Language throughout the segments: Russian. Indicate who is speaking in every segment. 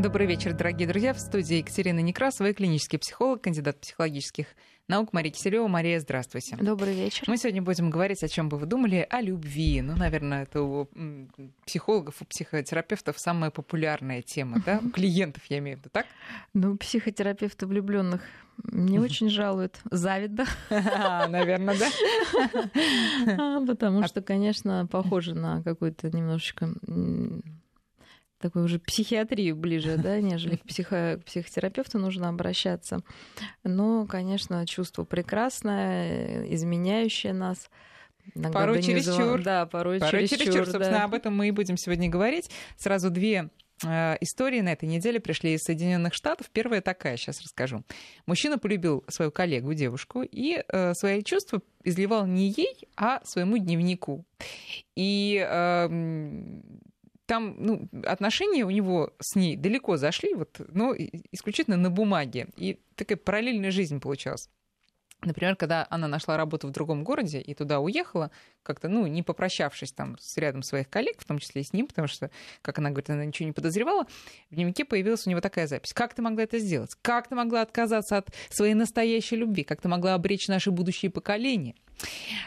Speaker 1: Добрый вечер, дорогие друзья. В студии Екатерина Некрасова, клинический психолог, кандидат психологических наук Мария Киселева. Мария, здравствуйте.
Speaker 2: Добрый вечер.
Speaker 1: Мы сегодня будем говорить, о чем бы вы думали, о любви. Ну, наверное, это у психологов, у психотерапевтов самая популярная тема, да? У клиентов, я имею в виду, так?
Speaker 2: Ну, психотерапевты влюбленных не очень жалуют. Завид, да?
Speaker 1: Наверное, да.
Speaker 2: Потому что, конечно, похоже на какую-то немножечко такой уже психиатрию ближе, да, нежели к, психо, к психотерапевту нужно обращаться. Но, конечно, чувство прекрасное, изменяющее нас.
Speaker 1: Иногда порой чересчур.
Speaker 2: Да, порой, порой чересчур. чересчур.
Speaker 1: Да. Собственно, об этом мы и будем сегодня говорить. Сразу две э, истории на этой неделе пришли из Соединенных Штатов. Первая такая, сейчас расскажу. Мужчина полюбил свою коллегу, девушку, и э, свои чувства изливал не ей, а своему дневнику. И э, там ну, отношения у него с ней далеко зашли, вот, но исключительно на бумаге. И такая параллельная жизнь получалась. Например, когда она нашла работу в другом городе и туда уехала, как-то, ну, не попрощавшись там с рядом своих коллег, в том числе и с ним, потому что, как она говорит, она ничего не подозревала, в дневнике появилась у него такая запись. Как ты могла это сделать? Как ты могла отказаться от своей настоящей любви? Как ты могла обречь наши будущие поколения?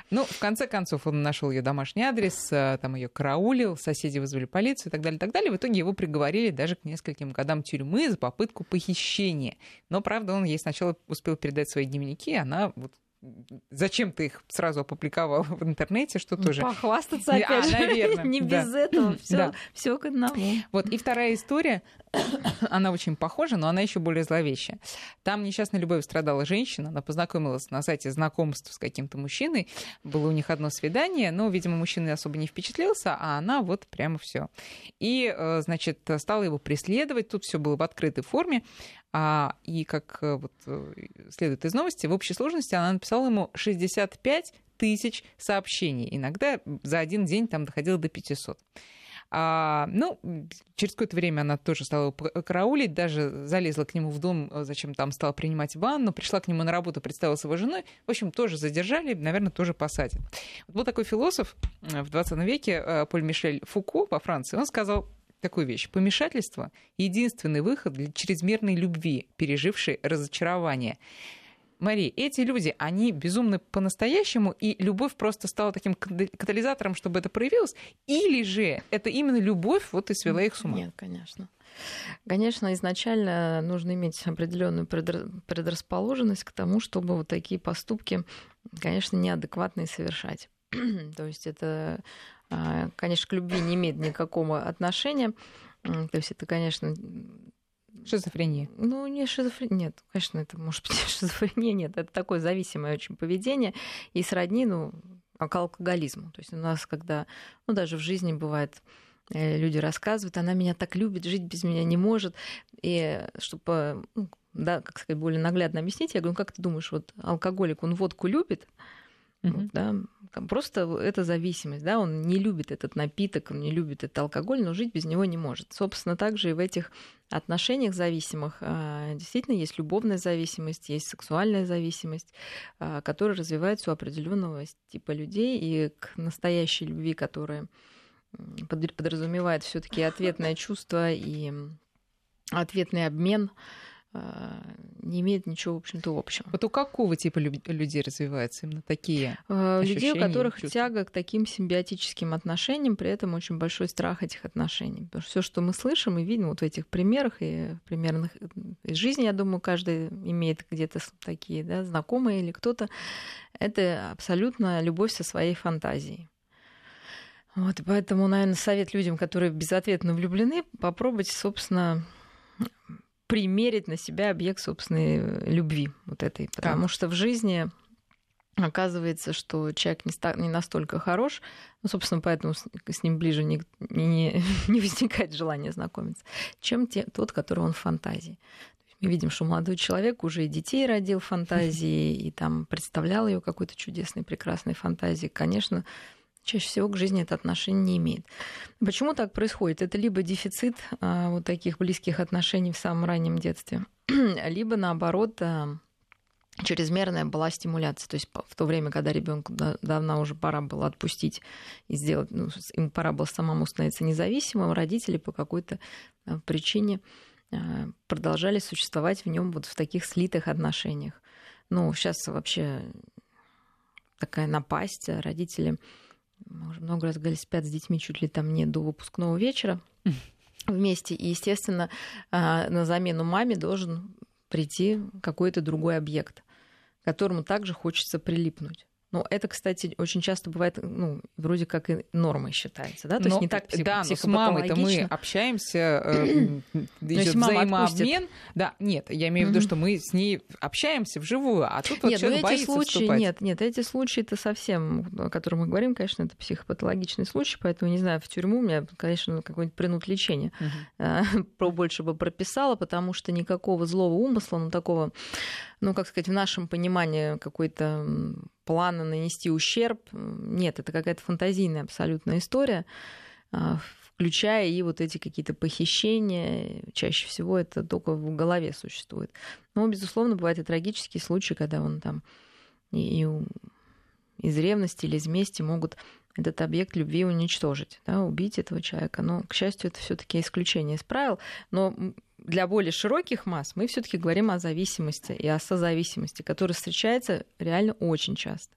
Speaker 1: Ну, в конце концов, он нашел ее домашний адрес, э, там ее караулил, соседи вызвали полицию и так далее, и так далее. В итоге его приговорили даже к нескольким годам тюрьмы за попытку похищения. Но, правда, он ей сначала успел передать свои дневники, она вот зачем ты их сразу опубликовал в интернете, что тоже...
Speaker 2: Похвастаться опять а, же. Наверное. Не без да. этого. Все, да. все к одному.
Speaker 1: Вот. И вторая история, она очень похожа, но она еще более зловещая. Там несчастной любовью страдала женщина, она познакомилась на сайте знакомств с каким-то мужчиной, было у них одно свидание, но, видимо, мужчина особо не впечатлился, а она вот прямо все. И, э, значит, стала его преследовать, тут все было в открытой форме. А, и как э, вот, э, следует из новости, в общей сложности она написала ему 65 тысяч сообщений. Иногда за один день там доходило до 500. А, ну, через какое-то время она тоже стала караулить, даже залезла к нему в дом, э, зачем там стала принимать ванну, пришла к нему на работу, представилась его женой. В общем, тоже задержали, наверное, тоже посадят. Вот был такой философ в 20 веке, Поль Мишель Фуко во Франции, он сказал, такую вещь. Помешательство — единственный выход для чрезмерной любви, пережившей разочарование. Мари, эти люди, они безумны по-настоящему, и любовь просто стала таким катализатором, чтобы это проявилось? Или же это именно любовь вот и свела их с ума?
Speaker 2: Нет, конечно. Конечно, изначально нужно иметь определенную предрасположенность к тому, чтобы вот такие поступки, конечно, неадекватные совершать. То есть это конечно, к любви не имеет никакого отношения. То есть это, конечно,
Speaker 1: Шизофрения.
Speaker 2: Ну, не шизофрения. Нет, конечно, это может быть шизофрения. Нет, это такое зависимое очень поведение. И сродни, ну, к алкоголизму. То есть у нас, когда, ну, даже в жизни бывает, э, люди рассказывают, она меня так любит, жить без меня не может. И чтобы, ну, да, как сказать, более наглядно объяснить, я говорю, ну, как ты думаешь, вот алкоголик, он водку любит, Mm-hmm. Да, просто это зависимость, да, он не любит этот напиток, он не любит этот алкоголь, но жить без него не может. Собственно, также и в этих отношениях зависимых а, действительно есть любовная зависимость, есть сексуальная зависимость, а, которая развивается у определенного типа людей, и к настоящей любви, которая подразумевает все-таки ответное чувство и ответный обмен не имеет ничего, в общем-то, общего.
Speaker 1: Вот у какого типа людей развиваются именно такие
Speaker 2: а, Людей, у которых чувства? тяга к таким симбиотическим отношениям, при этом очень большой страх этих отношений. Потому что все, что мы слышим и видим вот в этих примерах и примерных из жизни, я думаю, каждый имеет где-то такие да, знакомые или кто-то, это абсолютно любовь со своей фантазией. Вот, поэтому, наверное, совет людям, которые безответно влюблены, попробовать, собственно, примерить на себя объект собственной э, любви вот этой. Потому так. что в жизни оказывается, что человек не, ста- не настолько хорош, ну, собственно, поэтому с, с ним ближе не, не, не возникает желания знакомиться, чем те, тот, который он в фантазии. Мы видим, что молодой человек уже и детей родил в фантазии, и там представлял ее какой-то чудесной, прекрасной фантазии. Конечно, чаще всего к жизни это отношение не имеет. Почему так происходит? Это либо дефицит а, вот таких близких отношений в самом раннем детстве, либо наоборот а, чрезмерная была стимуляция. То есть в то время, когда ребенку давно уже пора было отпустить и сделать, ну, им пора было самому становиться независимым, родители по какой-то а, причине продолжали существовать в нем вот в таких слитых отношениях. Ну, сейчас вообще такая напасть. Родители мы уже много раз говорили, спят с детьми чуть ли там не до выпускного вечера вместе. И, естественно, а, на замену маме должен прийти какой-то другой объект, к которому также хочется прилипнуть. Ну, это, кстати, очень часто бывает, ну, вроде как и нормой считается, да? То но,
Speaker 1: есть не так псих... Да, но с мамой-то мы общаемся, э, идет взаимообмен. Да, нет, я имею в виду, что мы с ней общаемся вживую, а тут вот нет, человек ну, боится
Speaker 2: случаи,
Speaker 1: вступать.
Speaker 2: Нет, нет, эти случаи это совсем, о котором мы говорим, конечно, это психопатологичный случай, поэтому, не знаю, в тюрьму у меня, конечно, какое-нибудь принуд uh-huh. про больше бы прописала, потому что никакого злого умысла, ну, такого ну, как сказать, в нашем понимании какой-то плана нанести ущерб. Нет, это какая-то фантазийная абсолютная история, а, включая и вот эти какие-то похищения. Чаще всего это только в голове существует. Но, безусловно, бывают и трагические случаи, когда он там и из ревности или из мести могут этот объект любви уничтожить, да, убить этого человека. Но, к счастью, это все-таки исключение из правил. Но для более широких масс мы все-таки говорим о зависимости и о созависимости, которая встречается реально очень часто.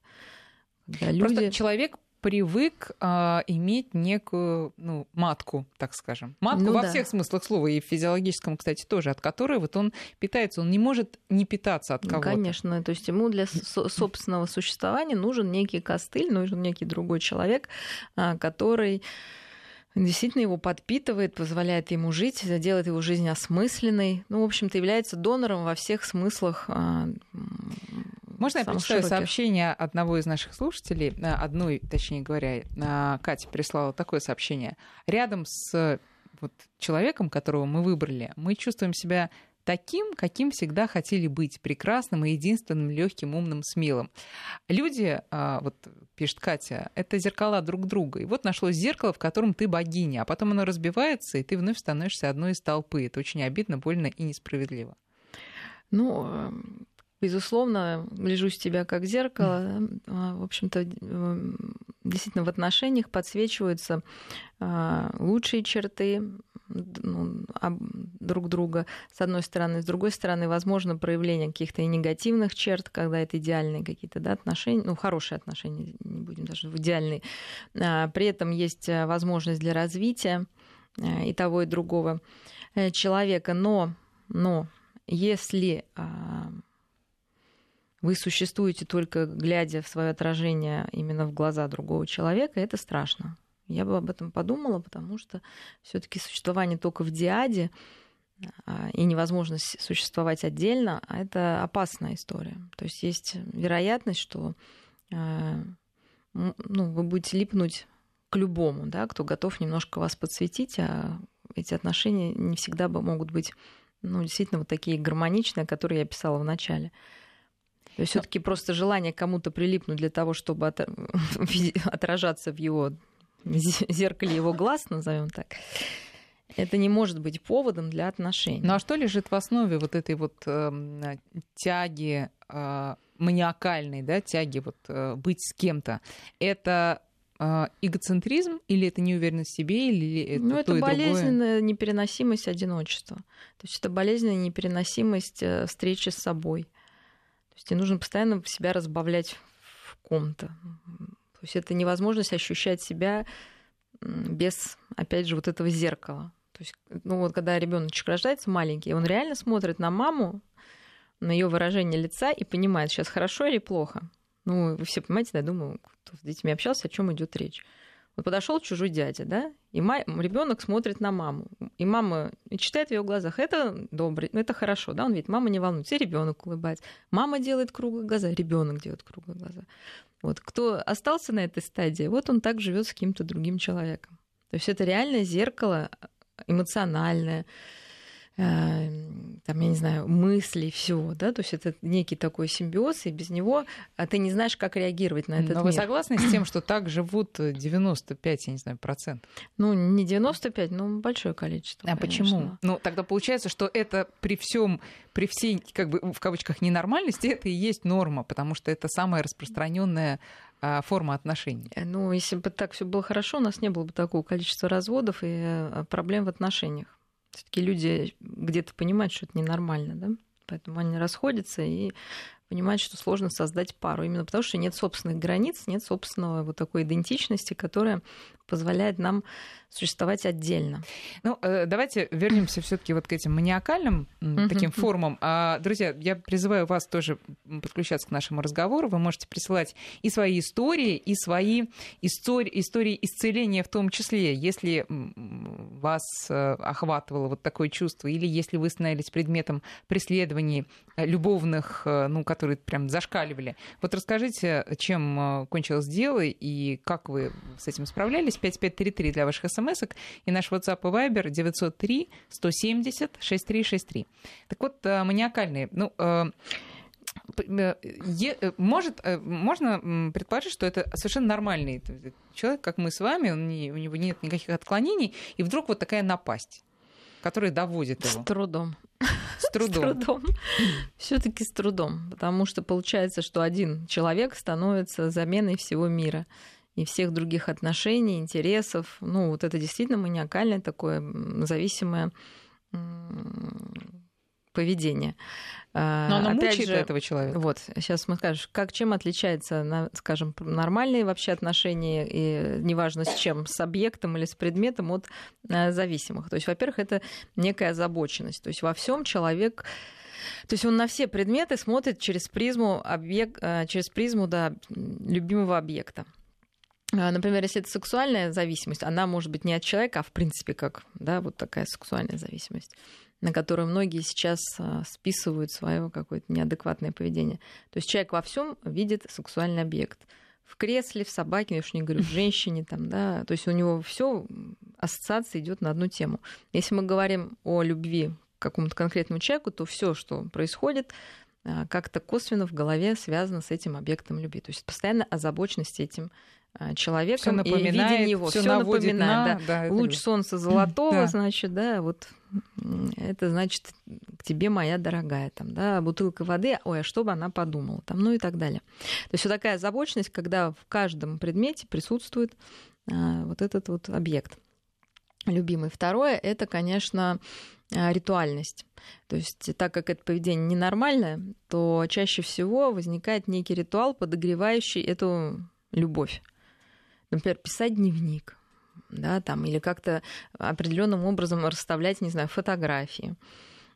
Speaker 1: Когда люди... человек привык э, иметь некую ну, матку, так скажем. Матку ну, во да. всех смыслах слова, и в физиологическом, кстати, тоже, от которой вот он питается. Он не может не питаться от кого-то.
Speaker 2: Конечно, то есть ему для собственного существования нужен некий костыль, нужен некий другой человек, э, который действительно его подпитывает, позволяет ему жить, делает его жизнь осмысленной. Ну, в общем-то, является донором во всех смыслах. А,
Speaker 1: Можно я прочитаю широких? сообщение одного из наших слушателей, э, одной, точнее говоря, э, Катя прислала такое сообщение. Рядом с вот человеком, которого мы выбрали, мы чувствуем себя таким, каким всегда хотели быть, прекрасным и единственным, легким, умным, смелым. Люди, а, вот пишет Катя, это зеркала друг друга. И вот нашлось зеркало, в котором ты богиня, а потом оно разбивается, и ты вновь становишься одной из толпы. Это очень обидно, больно и несправедливо.
Speaker 2: Ну, безусловно, гляжу с тебя как зеркало. А, в общем-то, действительно в отношениях подсвечиваются а, лучшие черты, ну, друг друга, с одной стороны. С другой стороны, возможно проявление каких-то и негативных черт, когда это идеальные какие-то да, отношения, ну, хорошие отношения, не будем даже в идеальные. А, при этом есть э, возможность для развития э, и того, и другого э, человека. Но, но если а, вы существуете только глядя в свое отражение именно в глаза другого человека, это страшно. Я бы об этом подумала, потому что все-таки существование только в диаде а, и невозможность существовать отдельно, а это опасная история. То есть есть вероятность, что а, ну, вы будете липнуть к любому, да, кто готов немножко вас подсветить, а эти отношения не всегда могут быть ну, действительно вот такие гармоничные, которые я писала в начале. Все-таки просто желание кому-то прилипнуть для того, чтобы отражаться в его зеркале его глаз, назовем так, это не может быть поводом для отношений.
Speaker 1: Ну а что лежит в основе вот этой вот э, тяги э, маниакальной, да, тяги вот э, быть с кем-то? Это э, эгоцентризм или это неуверенность в себе или это
Speaker 2: ну,
Speaker 1: это
Speaker 2: болезненная непереносимость одиночества. То есть это болезненная непереносимость э, встречи с собой. То есть тебе нужно постоянно себя разбавлять в ком-то. То есть это невозможность ощущать себя без, опять же, вот этого зеркала. То есть, ну вот когда ребеночек рождается маленький, он реально смотрит на маму, на ее выражение лица и понимает, сейчас хорошо или плохо. Ну, вы все понимаете, да, думаю, кто с детьми общался, о чем идет речь. Вот подошел чужой дядя, да, и ребенок смотрит на маму, и мама читает в ее глазах, это добрый, это хорошо, да, он видит, мама не волнуется, и ребенок улыбается. Мама делает круглые глаза, ребенок делает круглые глаза. Вот кто остался на этой стадии, вот он так живет с каким-то другим человеком. То есть это реальное зеркало эмоциональное, там, я не знаю, мыслей, всего, да, то есть это некий такой симбиоз, и без него а ты не знаешь, как реагировать на этот
Speaker 1: Но
Speaker 2: мир.
Speaker 1: вы согласны с тем, что так живут 95, я не знаю, процентов?
Speaker 2: Ну, не 95, но большое количество.
Speaker 1: А конечно. почему? Ну, тогда получается, что это при всем, при всей, как бы, в кавычках, ненормальности, это и есть норма, потому что это самая распространенная а, форма отношений. Э,
Speaker 2: ну, если бы так все было хорошо, у нас не было бы такого количества разводов и э, проблем в отношениях Все-таки люди где-то понимают, что это ненормально, да? Поэтому они расходятся и понимают, что сложно создать пару. Именно потому, что нет собственных границ, нет собственного вот такой идентичности, которая позволяет нам существовать отдельно.
Speaker 1: Ну, э, давайте вернемся все-таки вот к этим маниакальным таким формам. А, друзья, я призываю вас тоже подключаться к нашему разговору. Вы можете присылать и свои истории, и свои истории, истории исцеления в том числе, если вас э, охватывало вот такое чувство, или если вы становились предметом преследований э, любовных, ну, которые прям зашкаливали. Вот расскажите, чем кончилось дело и как вы с этим справлялись, 5533 для ваших смс и наш WhatsApp и Viber 903 170 6363. Так вот, э, маниакальные, ну, э, э, может, можно предположить, что это совершенно нормальный человек, как мы с вами, он не, у него нет никаких отклонений, и вдруг вот такая напасть, которая доводит его.
Speaker 2: С трудом.
Speaker 1: С трудом.
Speaker 2: С трудом. Все-таки с трудом, потому что получается, что один человек становится заменой всего мира и всех других отношений, интересов. Ну, вот это действительно маниакальное такое зависимое поведение.
Speaker 1: Но оно Опять мучает же, этого человека.
Speaker 2: Вот, сейчас мы скажем, как, чем отличается, скажем, нормальные вообще отношения, и неважно с чем, с объектом или с предметом от э, зависимых. То есть, во-первых, это некая озабоченность. То есть во всем человек то есть он на все предметы смотрит через призму, объект, э, через призму да, любимого объекта. А, например, если это сексуальная зависимость, она может быть не от человека, а в принципе как да, вот такая сексуальная зависимость, на которую многие сейчас а, списывают свое какое-то неадекватное поведение. То есть человек во всем видит сексуальный объект. В кресле, в собаке, я уж не говорю, в женщине, там, да, то есть у него все ассоциация идет на одну тему. Если мы говорим о любви к какому-то конкретному человеку, то все, что происходит, а, как-то косвенно в голове связано с этим объектом любви. То есть постоянно озабоченность этим человеком
Speaker 1: всё и видение
Speaker 2: его.
Speaker 1: Все напоминает,
Speaker 2: на, да. Да, Луч это... солнца золотого, да. значит, да, вот это значит к тебе моя дорогая, там, да, бутылка воды, ой, а что бы она подумала, там, ну и так далее. То есть вот такая озабоченность, когда в каждом предмете присутствует а, вот этот вот объект любимый. Второе, это, конечно, а, ритуальность. То есть, так как это поведение ненормальное, то чаще всего возникает некий ритуал, подогревающий эту любовь например, писать дневник, да, там, или как-то определенным образом расставлять, не знаю, фотографии,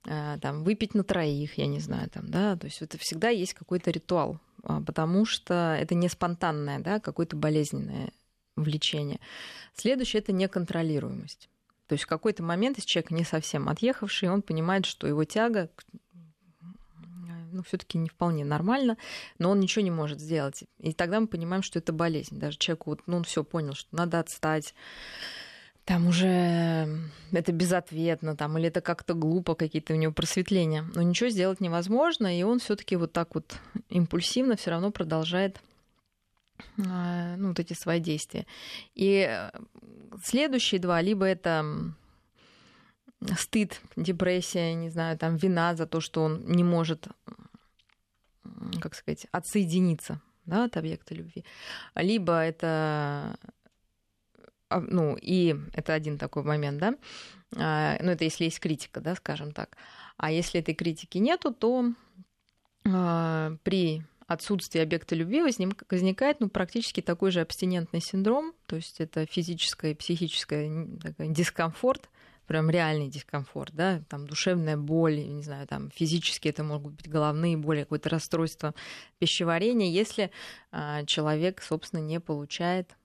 Speaker 2: э, там, выпить на троих, я не знаю, там, да, то есть это всегда есть какой-то ритуал, а, потому что это не спонтанное, да, какое-то болезненное влечение. Следующее это неконтролируемость. То есть в какой-то момент, человек не совсем отъехавший, он понимает, что его тяга ну, все-таки не вполне нормально, но он ничего не может сделать. И тогда мы понимаем, что это болезнь. Даже человеку, вот, ну, он все понял, что надо отстать, там уже это безответно, там, или это как-то глупо, какие-то у него просветления. Но ничего сделать невозможно, и он все-таки вот так вот импульсивно все равно продолжает а, ну, вот эти свои действия. И э, следующие два, либо это стыд, депрессия, не знаю, там вина за то, что он не может как сказать, отсоединиться да, от объекта любви. Либо это а, ну, и это один такой момент, да, а, ну, это если есть критика, да, скажем так. А если этой критики нету, то а, при отсутствии объекта любви возникает ну, практически такой же абстинентный синдром, то есть это физическое и психическое дискомфорт, прям реальный дискомфорт, да, там душевная боль, не знаю, там физически это могут быть головные боли, какое-то расстройство пищеварения, если а, человек, собственно, не получает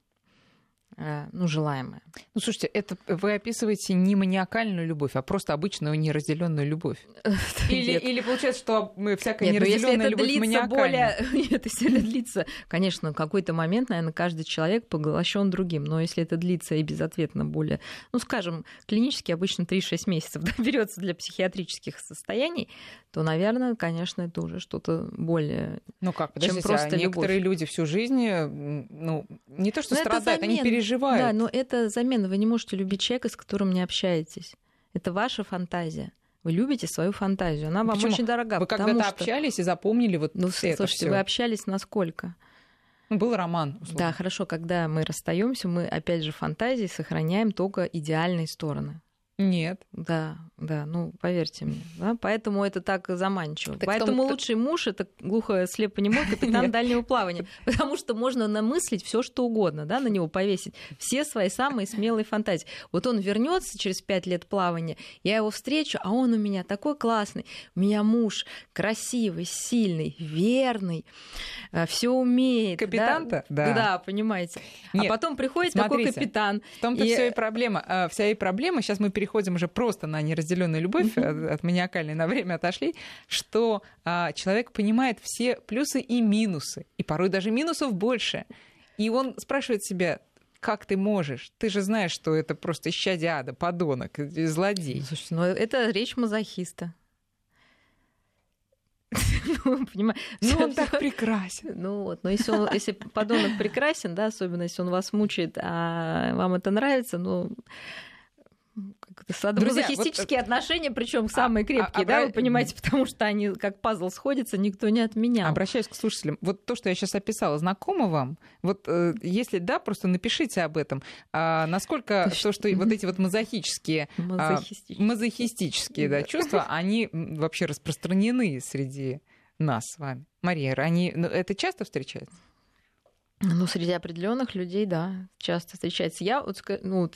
Speaker 2: ну, желаемое.
Speaker 1: Ну, слушайте, это вы описываете не маниакальную любовь, а просто обычную неразделенную любовь. Или, или получается, что мы всякая Нет, неразделенная любовь длится более...
Speaker 2: Нет, если это длится, конечно, какой-то момент, наверное, каждый человек поглощен другим, но если это длится и безответно более, ну, скажем, клинически обычно 3-6 месяцев да, берется для психиатрических состояний, то, наверное, конечно, это уже что-то более,
Speaker 1: ну как, чем просто а некоторые люди всю жизнь, ну, не то что но страдают, они переживают.
Speaker 2: Да, но это замена. Вы не можете любить человека, с которым не общаетесь. Это ваша фантазия. Вы любите свою фантазию, она вам Почему? очень дорога.
Speaker 1: Вы когда-то что... общались и запомнили вот
Speaker 2: ну,
Speaker 1: это
Speaker 2: Слушайте, всё. вы общались насколько?
Speaker 1: Ну, был роман.
Speaker 2: Условно. Да, хорошо, когда мы расстаемся, мы опять же фантазии сохраняем только идеальные стороны.
Speaker 1: Нет.
Speaker 2: Да, да, ну поверьте мне. Да? Поэтому это так заманчиво. Так Поэтому том... лучший муж это глухо слепонемой капитан дальнего плавания. Потому что можно намыслить все, что угодно, да, на него повесить. Все свои самые смелые фантазии. Вот он вернется через пять лет плавания, я его встречу, а он у меня такой классный. У меня муж красивый, сильный, верный, э, все умеет.
Speaker 1: Капитан-то?
Speaker 2: Да. Да, понимаете. А Нет, а потом приходит смотрите, такой капитан.
Speaker 1: В том-то и... все и проблема. А, вся и проблема. Сейчас мы переходим переходим уже просто на неразделенную любовь, от, от маниакальной на время отошли, что а, человек понимает все плюсы и минусы, и порой даже минусов больше. И он спрашивает себя, как ты можешь? Ты же знаешь, что это просто исчадие ада, подонок, злодей.
Speaker 2: Слушайте, ну это речь мазохиста. ну, понимаешь,
Speaker 1: ну, он так прекрасен.
Speaker 2: Ну вот, но если, он, если подонок прекрасен, да, особенно если он вас мучает, а вам это нравится, ну, садомазохистические вот... отношения, причем самые а, крепкие, а, да, обра... вы понимаете, потому что они как пазл сходятся, никто не отменял.
Speaker 1: Обращаюсь к слушателям. Вот то, что я сейчас описала, знакомо вам? Вот э, если да, просто напишите об этом. А насколько то, что вот эти вот мазохические, мазохистические, а, мазохистические да, чувства, они вообще распространены среди нас с вами? Мария, они, ну, это часто встречается?
Speaker 2: Ну, среди определенных людей, да, часто встречается. Я вот, ну,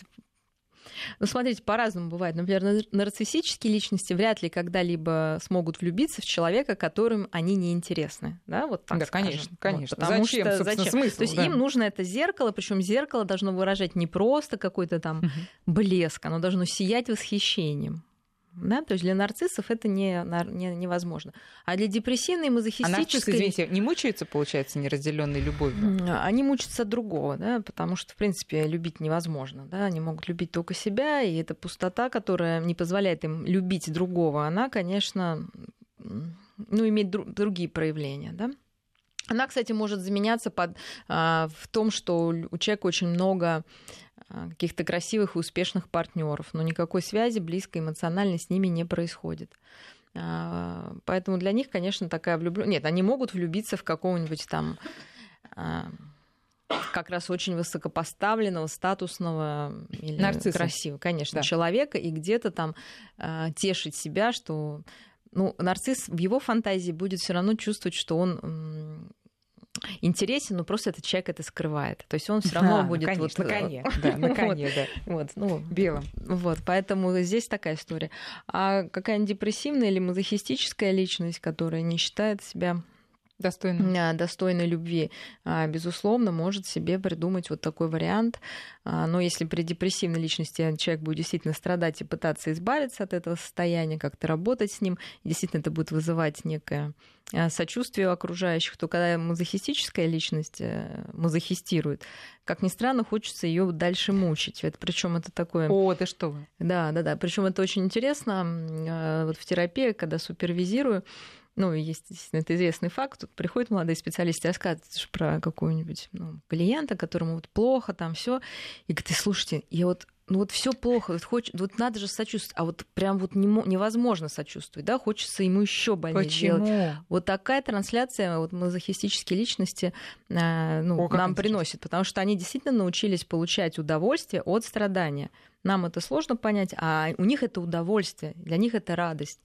Speaker 2: ну, смотрите, по-разному бывает. Например, нарциссические личности вряд ли когда-либо смогут влюбиться в человека, которым они не интересны. Да, вот так
Speaker 1: да конечно, конечно.
Speaker 2: Вот, потому зачем, что, зачем? Смысл, То есть да. им нужно это зеркало, причем зеркало должно выражать не просто какой-то там угу. блеск, оно должно сиять восхищением. Да? То есть для нарциссов это не, не, невозможно. А для депрессивной и мазохистической... А нарциссы,
Speaker 1: извините, не мучаются, получается, неразделенной любовью?
Speaker 2: Они мучатся от другого, да, потому что, в принципе, любить невозможно. Да? Они могут любить только себя, и эта пустота, которая не позволяет им любить другого, она, конечно, ну, имеет дру- другие проявления. Да? Она, кстати, может заменяться под, а, в том, что у человека очень много а, каких-то красивых и успешных партнеров, но никакой связи близкой эмоциональной с ними не происходит. А, поэтому для них, конечно, такая влюбленность. Нет, они могут влюбиться в какого-нибудь там а, как раз очень высокопоставленного, статусного или Нарцисса. красивого, конечно, да. человека, и где-то там тешить себя, что ну, нарцисс в его фантазии будет все равно чувствовать, что он интересен, но просто этот человек это скрывает. То есть он все равно а, будет
Speaker 1: конечно,
Speaker 2: вот
Speaker 1: на коне, да, на коне, да.
Speaker 2: Вот, ну, белым. Вот, поэтому здесь такая история. А какая-нибудь депрессивная или мазохистическая личность, которая не считает себя достойной. достойной любви, а, безусловно, может себе придумать вот такой вариант. А, но если при депрессивной личности человек будет действительно страдать и пытаться избавиться от этого состояния, как-то работать с ним, действительно это будет вызывать некое а, сочувствие у окружающих, то когда мазохистическая личность э, мазохистирует, как ни странно, хочется ее дальше мучить. Это, причем это такое...
Speaker 1: О, ты что?
Speaker 2: Да, да, да. Причем это очень интересно. Вот в терапии, когда супервизирую, ну, есть, это известный факт, тут приходят молодые специалисты, рассказывают про какого-нибудь ну, клиента, которому вот плохо, там все, и говорят, слушайте, я вот ну вот все плохо, вот, хоч... вот надо же сочувствовать, а вот прям вот не... невозможно сочувствовать, да, хочется ему еще больнее
Speaker 1: Почему?
Speaker 2: делать. Вот такая трансляция вот мазохистические личности э, ну, О, нам приносит, потому что они действительно научились получать удовольствие от страдания. Нам это сложно понять, а у них это удовольствие, для них это радость.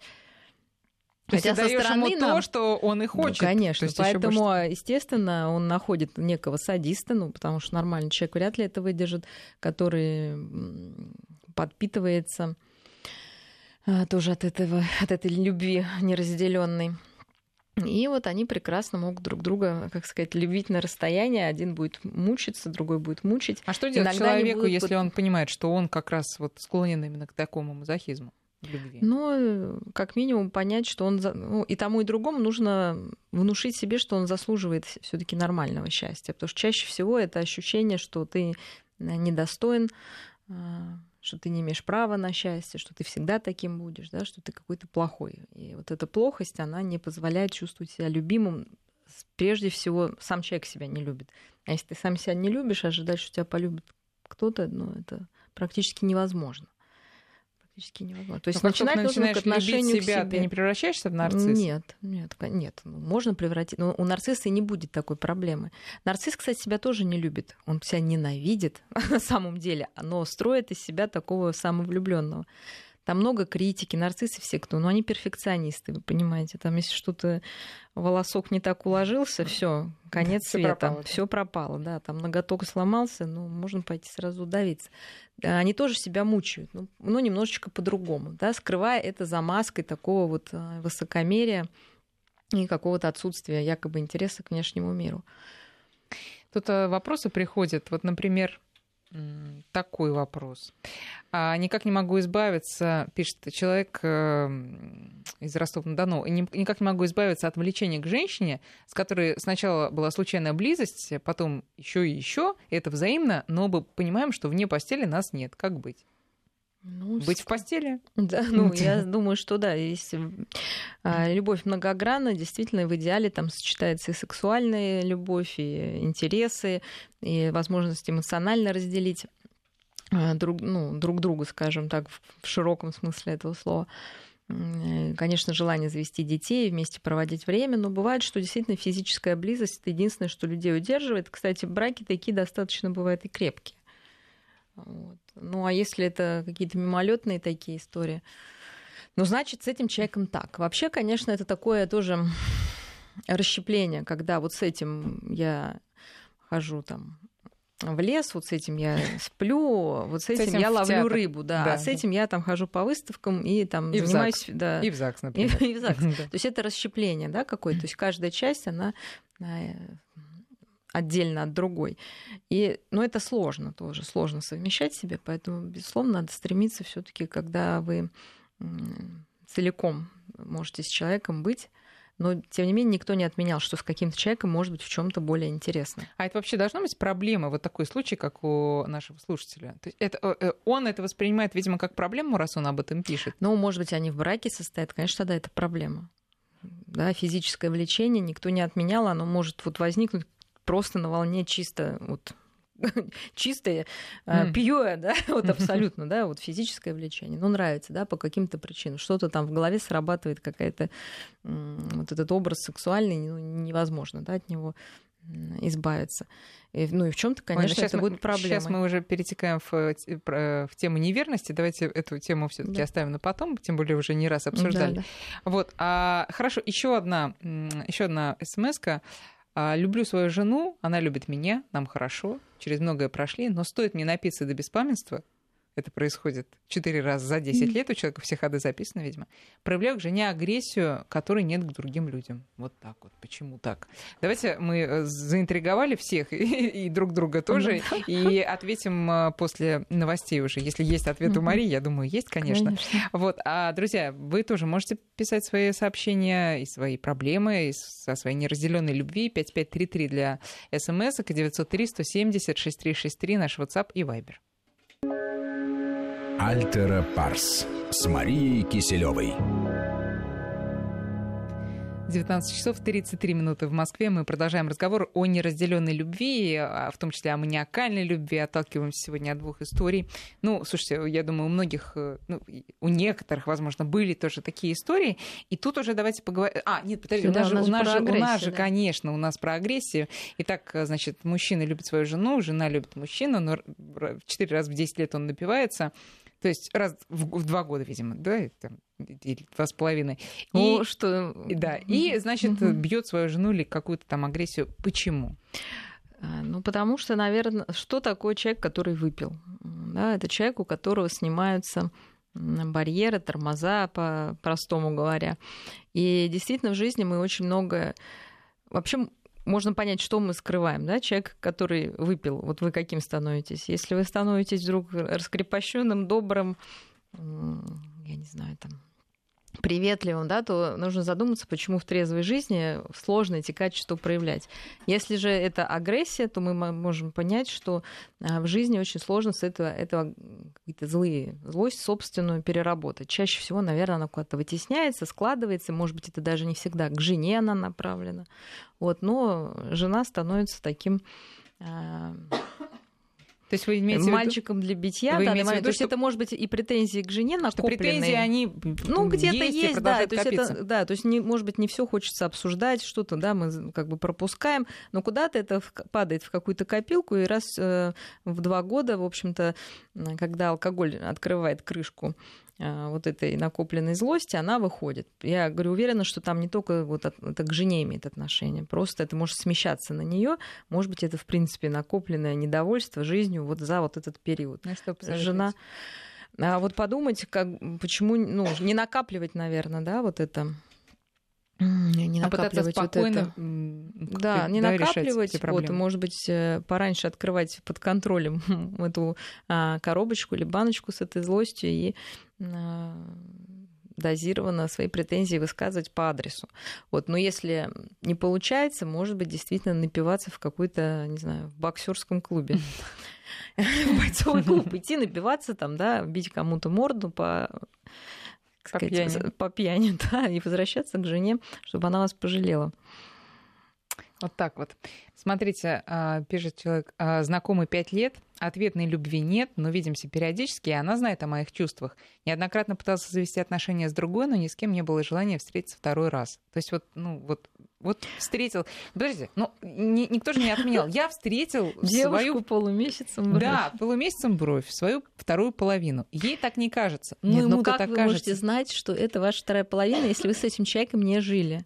Speaker 1: То Хотя есть со стороны ему нам... то, что он и хочет.
Speaker 2: Ну, конечно, поэтому, больше... естественно, он находит некого садиста, ну, потому что нормальный человек вряд ли это выдержит, который подпитывается а, тоже от этого, от этой любви неразделенной. И вот они прекрасно могут друг друга, как сказать, любить на расстоянии. Один будет мучиться, другой будет мучить.
Speaker 1: А что делать Иногда человеку, будут... если он понимает, что он как раз вот склонен именно к такому мазохизму? Любви?
Speaker 2: Ну, как минимум понять, что он... Ну, и тому, и другому нужно внушить себе, что он заслуживает все таки нормального счастья. Потому что чаще всего это ощущение, что ты недостоин, а, что ты не имеешь права на счастье, что ты всегда таким будешь, да, что ты какой-то плохой. И вот эта плохость, она не позволяет чувствовать себя любимым. Прежде всего, сам человек себя не любит. А если ты сам себя не любишь, ожидать, что тебя полюбит кто-то, ну, это практически невозможно практически невозможно. То есть Но начинать нужно к отношению
Speaker 1: себя,
Speaker 2: к себе.
Speaker 1: ты не превращаешься в нарцисса?
Speaker 2: Нет, нет, нет. Ну, можно превратить. Но у нарцисса не будет такой проблемы. Нарцисс, кстати, себя тоже не любит. Он себя ненавидит на самом деле, но строит из себя такого самовлюбленного. Там много критики, нарциссы все кто, но они перфекционисты, вы понимаете. Там если что-то волосок не так уложился, все, конец всё света, все пропало, да. Там ноготок сломался, ну можно пойти сразу удавиться. Они тоже себя мучают, ну, но немножечко по-другому, да, скрывая это за маской такого вот а, высокомерия и какого-то отсутствия якобы интереса к внешнему миру.
Speaker 1: Тут э, вопросы приходят. Вот, например, такой вопрос. А, никак не могу избавиться, пишет человек э, из Ростова-на-Дону, никак не могу избавиться от влечения к женщине, с которой сначала была случайная близость, потом еще и еще. Это взаимно, но мы понимаем, что вне постели нас нет. Как быть? Ну, Быть в постели?
Speaker 2: Да, ну, я думаю, что да, если а, любовь многогранна, действительно, в идеале там сочетается и сексуальная любовь, и интересы, и возможность эмоционально разделить а, друг, ну, друг друга, скажем так, в широком смысле этого слова. Конечно, желание завести детей, вместе проводить время, но бывает, что действительно физическая близость это единственное, что людей удерживает. Кстати, браки такие достаточно бывают и крепкие. Вот. Ну а если это какие-то мимолетные такие истории, ну значит с этим человеком так. Вообще, конечно, это такое тоже расщепление, когда вот с этим я хожу там в лес, вот с этим я сплю, вот с этим, с этим я ловлю театр. рыбу, да, да, а с этим я там хожу по выставкам и там
Speaker 1: и
Speaker 2: занимаюсь,
Speaker 1: в ЗАГС.
Speaker 2: да,
Speaker 1: и в ЗАГС, например,
Speaker 2: и, и в ЗАГС. То есть это расщепление, да, какое-то, то есть каждая часть она э, отдельно от другой. И, ну, это сложно тоже, сложно совмещать себе, поэтому, безусловно, надо стремиться все таки когда вы целиком можете с человеком быть, но тем не менее никто не отменял, что с каким-то человеком может быть в чем-то более интересно.
Speaker 1: А это вообще должна быть проблема, вот такой случай, как у нашего слушателя? То есть это, э, э, он это воспринимает, видимо, как проблему, раз он об этом пишет?
Speaker 2: Ну, может быть, они в браке состоят, конечно, тогда это проблема. Да, физическое влечение никто не отменял, оно может вот возникнуть просто на волне чисто вот чистое, mm. пьюэ, да, вот абсолютно, да, вот физическое влечение, ну, нравится, да, по каким-то причинам. Что-то там в голове срабатывает, какая-то вот этот образ сексуальный, ну, невозможно, да, от него избавиться. И, ну и в чем-то, конечно, Ой, это мы, будет проблема.
Speaker 1: Сейчас мы уже перетекаем в, в тему неверности. Давайте эту тему все-таки да. оставим на потом, тем более уже не раз обсуждали. Да, да. Вот. А, хорошо, еще одна, еще одна смс-ка. А, люблю свою жену, она любит меня, нам хорошо, через многое прошли, но стоит мне напиться до беспамятства, это происходит четыре раза за 10 лет, у человека все ходы записаны, видимо, проявляю к жене агрессию, которой нет к другим людям. Вот так вот. Почему так? Давайте мы э, заинтриговали всех и, и друг друга тоже, и ответим э, после новостей уже. Если есть ответ у Марии, я думаю, есть, конечно. конечно. Вот. А, друзья, вы тоже можете писать свои сообщения и свои проблемы, и со своей неразделенной любви. 5533 для смс, 903 170 6363 наш WhatsApp и Viber.
Speaker 3: Альтера Парс с Марией Киселевой.
Speaker 1: 19 часов 33 минуты в Москве. Мы продолжаем разговор о неразделенной любви, а, в том числе о маниакальной любви. Отталкиваемся сегодня от двух историй. Ну, слушайте, я думаю, у многих, э, ну, у некоторых, возможно, были тоже такие истории. И тут уже давайте поговорим. А, нет, подожди, да, у нас, же, у нас, же, у нас же, да. конечно, у нас про агрессию. Итак, значит, мужчина любит свою жену, жена любит мужчину, но в 4 раза в 10 лет он напивается. То есть раз в, в два года, видимо, да, там, или два с половиной.
Speaker 2: И, что...
Speaker 1: Да, и, значит, угу. бьет свою жену или какую-то там агрессию. Почему?
Speaker 2: А, ну, потому что, наверное, что такое человек, который выпил? Да, это человек, у которого снимаются барьеры, тормоза, по-простому говоря. И действительно в жизни мы очень много... Вообще можно понять, что мы скрываем, да, человек, который выпил, вот вы каким становитесь? Если вы становитесь вдруг раскрепощенным, добрым, я не знаю, там, приветливым, да, то нужно задуматься, почему в трезвой жизни сложно эти качества проявлять. Если же это агрессия, то мы можем понять, что а, в жизни очень сложно с этого, этого какие-то злые, злость собственную переработать. Чаще всего, наверное, она куда-то вытесняется, складывается, может быть, это даже не всегда к жене она направлена. Вот, но жена становится таким а,
Speaker 1: То есть вы имеете
Speaker 2: мальчиком для битья,
Speaker 1: вы
Speaker 2: да,
Speaker 1: имеете в виду,
Speaker 2: то есть
Speaker 1: что...
Speaker 2: это может быть и претензии к жене накопленные.
Speaker 1: Что претензии они
Speaker 2: ну где-то есть,
Speaker 1: есть
Speaker 2: да, то есть это, да, то есть не, может быть не все хочется обсуждать, что-то, да, мы как бы пропускаем, но куда-то это падает в какую-то копилку и раз э, в два года, в общем-то, когда алкоголь открывает крышку вот этой накопленной злости, она выходит. Я говорю, уверена, что там не только вот это к жене имеет отношение, просто это может смещаться на нее, может быть, это, в принципе, накопленное недовольство жизнью вот за вот этот период.
Speaker 1: Ну, что
Speaker 2: Жена... А вот подумать, как, почему, ну, не накапливать, наверное, да, вот это не
Speaker 1: а накапливать спокойно,
Speaker 2: вот это. Да, не да, накапливать. Вот, может быть, э, пораньше открывать под контролем эту а, коробочку или баночку с этой злостью и а, дозированно свои претензии высказывать по адресу. Вот, но если не получается, может быть, действительно напиваться в какой-то, не знаю, в боксерском клубе. В бойцовый клуб идти напиваться там, да, бить кому-то морду по по сказать, пьяни. по пьяни, да, и возвращаться к жене, чтобы она вас пожалела.
Speaker 1: Вот так вот. Смотрите, а, пишет человек, а, знакомый пять лет, ответной любви нет, но видимся периодически, и она знает о моих чувствах. Неоднократно пытался завести отношения с другой, но ни с кем не было желания встретиться второй раз. То есть вот, ну, вот, вот встретил... Подождите, ну, ни, никто же не отменял. Я встретил
Speaker 2: Девушку свою... полумесяцем бровь.
Speaker 1: Да, полумесяцем бровь, свою вторую половину. Ей так не кажется.
Speaker 2: Но Нет, ну как так вы кажется. можете знать, что это ваша вторая половина, если вы с этим человеком не жили?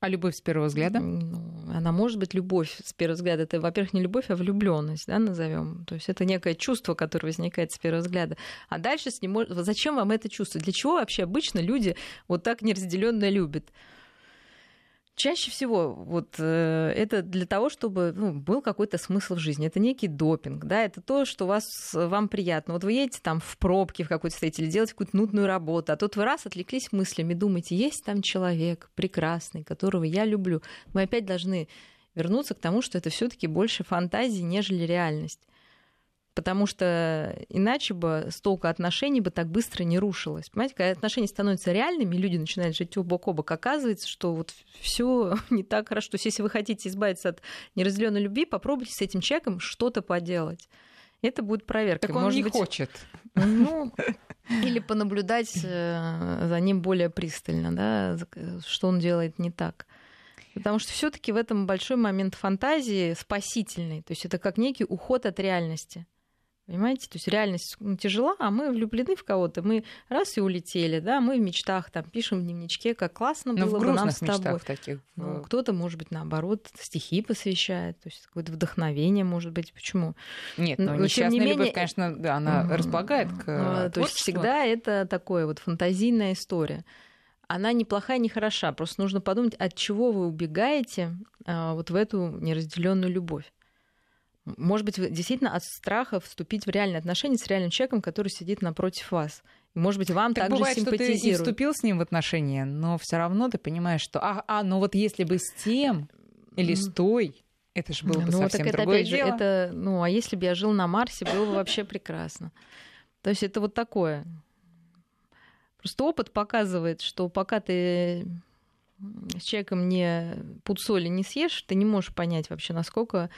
Speaker 1: А любовь с первого взгляда?
Speaker 2: Ну, она может быть любовь с первого взгляда. Это, во-первых, не любовь, а влюбленность, да, назовем. То есть это некое чувство, которое возникает с первого взгляда. А дальше с ним зачем вам это чувство? Для чего вообще обычно люди вот так неразделенно любят? Чаще всего вот э, это для того, чтобы ну, был какой-то смысл в жизни. Это некий допинг, да, это то, что вас, вам приятно. Вот вы едете там в пробке в какой-то стоите или делаете какую-то нудную работу, а тут вы раз отвлеклись мыслями, думаете, есть там человек прекрасный, которого я люблю. Мы опять должны вернуться к тому, что это все таки больше фантазии, нежели реальность потому что иначе бы столка отношений бы так быстро не рушилось. Понимаете, когда отношения становятся реальными, люди начинают жить бок о бок, оказывается, что вот все не так хорошо. То есть, если вы хотите избавиться от неразделенной любви, попробуйте с этим человеком что-то поделать. Это будет проверка.
Speaker 1: Так он
Speaker 2: Может
Speaker 1: не
Speaker 2: быть,
Speaker 1: хочет.
Speaker 2: Ну, или понаблюдать э, за ним более пристально, да, что он делает не так. Потому что все-таки в этом большой момент фантазии спасительный. То есть это как некий уход от реальности. Понимаете? То есть реальность ну, тяжела, а мы влюблены в кого-то. Мы раз и улетели, да, мы в мечтах там пишем в дневничке, как классно
Speaker 1: Но
Speaker 2: было
Speaker 1: в
Speaker 2: бы нам с тобой.
Speaker 1: Таких...
Speaker 2: Ну, кто-то, может быть, наоборот, стихи посвящает, то есть какое-то вдохновение, может быть, почему?
Speaker 1: Нет, но, но несчастная не менее... любовь, конечно, да, она mm-hmm. располагает к
Speaker 2: а, То есть всегда это такое вот фантазийная история. Она не плохая, не хороша. Просто нужно подумать, от чего вы убегаете а, вот в эту неразделенную любовь. Может быть, действительно от страха вступить в реальные отношения с реальным человеком, который сидит напротив вас. Может быть, вам так также
Speaker 1: бывает,
Speaker 2: симпатизирует.
Speaker 1: что ты и вступил с ним в отношения, но все равно ты понимаешь, что а, а, ну вот если бы с тем или с той, это же было бы ну, совсем так это, другое
Speaker 2: опять дело. Же, это, ну, а если бы я жил на Марсе, было бы вообще прекрасно. То есть это вот такое. Просто опыт показывает, что пока ты с человеком не пуд соли не съешь, ты не можешь понять вообще, насколько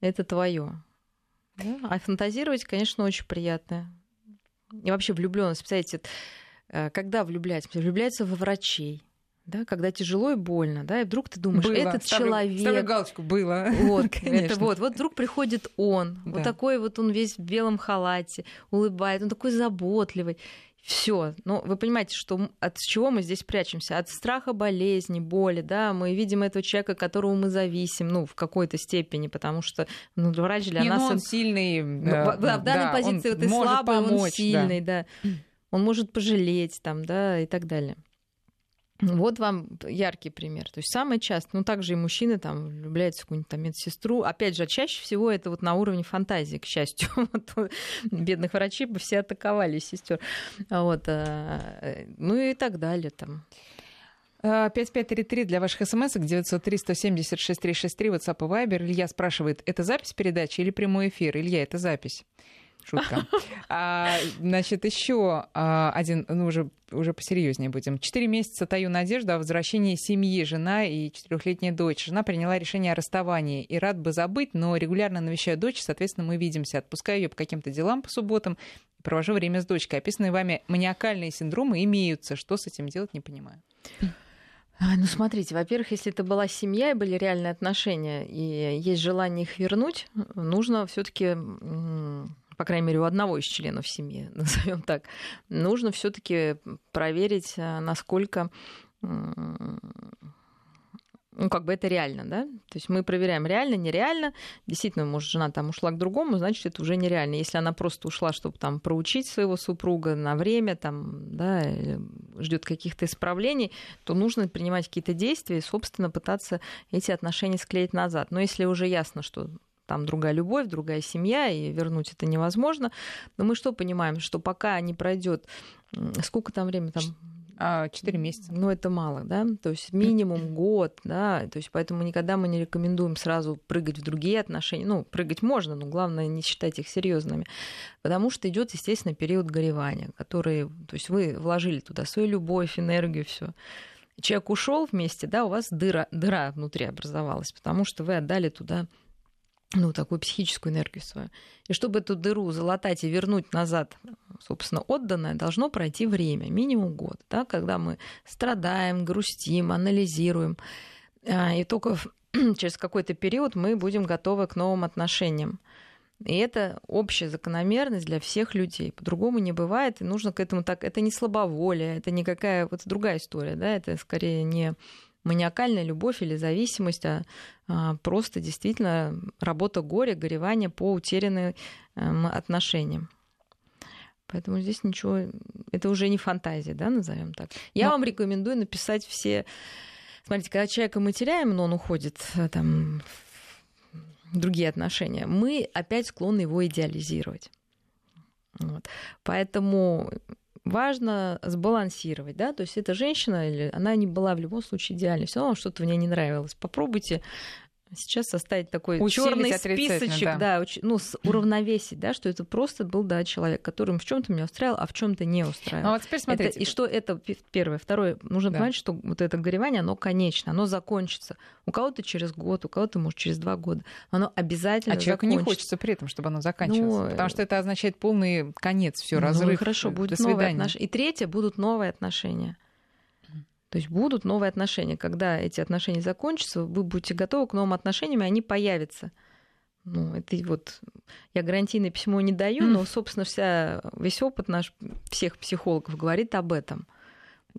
Speaker 2: это твое. Да? А фантазировать, конечно, очень приятно. И вообще влюбленность, представляете, э, когда влюбляется? Влюбляется во врачей, да, когда тяжело и больно, да, и вдруг ты думаешь,
Speaker 1: было.
Speaker 2: этот
Speaker 1: ставлю,
Speaker 2: человек...
Speaker 1: Ставлю галочку, было.
Speaker 2: Вот, это вот, вот вдруг приходит он, да. вот такой вот он весь в белом халате, улыбает, он такой заботливый. Все. Ну, вы понимаете, что от чего мы здесь прячемся? От страха болезни, боли, да, мы видим этого человека, от которого мы зависим, ну, в какой-то степени, потому что ну, врач для
Speaker 1: Не,
Speaker 2: нас...
Speaker 1: Ну, он сильный.
Speaker 2: Да, да, в данной да, позиции вот ты слабый, помочь, он сильный, да. да. Он может пожалеть там, да, и так далее. Вот вам яркий пример. То есть самое часто, ну также и мужчины там влюбляются в какую-нибудь там медсестру. Опять же, чаще всего это вот на уровне фантазии, к счастью. Вот, бедных врачей бы все атаковали сестер. Вот, а, ну и так далее там.
Speaker 1: 5533 для ваших смс 903 170 6363 WhatsApp и Viber. Илья спрашивает, это запись передачи или прямой эфир? Илья, это запись. Шутка. А, значит, еще а, один, ну, уже, уже посерьезнее будем. Четыре месяца таю надежду о возвращении семьи. Жена и четырехлетняя дочь. Жена приняла решение о расставании и рад бы забыть, но регулярно навещаю дочь, соответственно, мы видимся. Отпускаю ее по каким-то делам по субботам, провожу время с дочкой. Описанные вами маниакальные синдромы имеются. Что с этим делать, не понимаю.
Speaker 2: Ну, смотрите, во-первых, если это была семья и были реальные отношения, и есть желание их вернуть, нужно все-таки по крайней мере, у одного из членов семьи, назовем так, нужно все-таки проверить, э, насколько ну, как бы это реально, да? То есть мы проверяем, реально, нереально. Действительно, может, жена там ушла к другому, значит, это уже нереально. Если она просто ушла, чтобы там проучить своего супруга на время, там, да, ждет каких-то исправлений, то нужно принимать какие-то действия и, собственно, пытаться эти отношения склеить назад. Но если уже ясно, что там другая любовь, другая семья, и вернуть это невозможно. Но мы что понимаем, что пока не пройдет, сколько там времени там
Speaker 1: а, четыре месяца.
Speaker 2: Ну, это мало, да? То есть минимум год, да? То есть поэтому никогда мы не рекомендуем сразу прыгать в другие отношения. Ну, прыгать можно, но главное не считать их серьезными. Потому что идет, естественно, период горевания, который... То есть вы вложили туда свою любовь, энергию, все. Человек ушел вместе, да, у вас дыра, дыра внутри образовалась, потому что вы отдали туда ну, такую психическую энергию свою. И чтобы эту дыру залатать и вернуть назад, собственно, отданное, должно пройти время, минимум год, да, когда мы страдаем, грустим, анализируем. А, и только через какой-то период мы будем готовы к новым отношениям. И это общая закономерность для всех людей. По-другому не бывает, и нужно к этому так... Это не слабоволие, это никакая... Вот другая история, да, это скорее не маниакальная любовь или зависимость, а, а просто действительно работа горя, горевание по утерянным эм, отношениям. Поэтому здесь ничего, это уже не фантазия, да, назовем так. Я но... вам рекомендую написать все. Смотрите, когда человека мы теряем, но он уходит э, там в другие отношения, мы опять склонны его идеализировать. Вот. Поэтому важно сбалансировать, да, то есть эта женщина, или она не была в любом случае идеальной, все равно что-то в ней не нравилось. Попробуйте сейчас составить такой черный списочек, да, да ну, уравновесить, да, что это просто был, да, человек, которым в чем-то меня устраивал, а в чем-то не устраивал. Ну,
Speaker 1: а вот теперь смотрите.
Speaker 2: Это, и что это первое. Второе, нужно да. понимать, что вот это горевание, оно конечно, оно закончится. У кого-то через год, у кого-то, может, через два года. Оно обязательно А
Speaker 1: человеку не хочется при этом, чтобы оно заканчивалось. Ну, потому что это означает полный конец, все, ну, разрыв. Ну,
Speaker 2: хорошо, будет новые отношения. И третье, будут новые отношения. То есть будут новые отношения. Когда эти отношения закончатся, вы будете готовы к новым отношениям, и они появятся. Ну, это вот я гарантийное письмо не даю, но, собственно, вся, весь опыт наш всех психологов говорит об этом.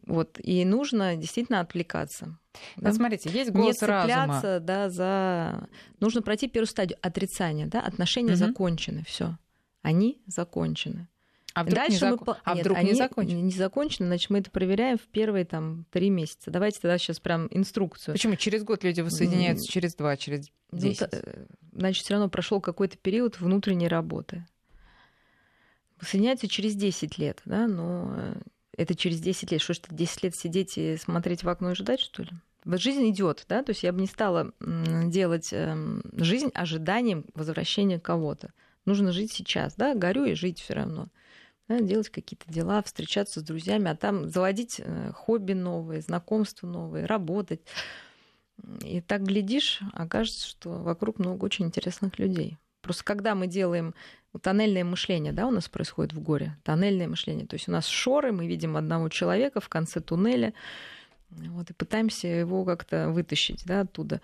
Speaker 2: Вот, и нужно действительно отвлекаться.
Speaker 1: Да? смотрите, есть голос
Speaker 2: Не цепляться, разума. да, за... Нужно пройти первую стадию отрицания, да, отношения угу. закончены, все, они закончены.
Speaker 1: А вдруг, Дальше не, зак... мы... а Нет, вдруг
Speaker 2: они
Speaker 1: не закончены?
Speaker 2: Не закончены, значит, мы это проверяем в первые там три месяца. Давайте тогда сейчас прям инструкцию.
Speaker 1: Почему? Через год люди воссоединяются, mm. через два, через ну, десять?
Speaker 2: Ну, значит, все равно прошел какой-то период внутренней работы. Воссоединяются через 10 лет, да, но э, это через 10 лет. Что ж, 10 лет сидеть и смотреть в окно и ждать, что ли? Вот жизнь идет, да, то есть я бы не стала делать эм, жизнь ожиданием возвращения кого-то. Нужно жить сейчас, да, горю и жить все равно да, делать какие-то дела, встречаться с друзьями, а там заводить э, хобби новые, знакомства новые, работать. И так глядишь, окажется, что вокруг много очень интересных людей. Просто когда мы делаем тоннельное мышление, да, у нас происходит в горе, тоннельное мышление. То есть у нас шоры, мы видим одного человека в конце туннеля, вот, и пытаемся его как-то вытащить да, оттуда.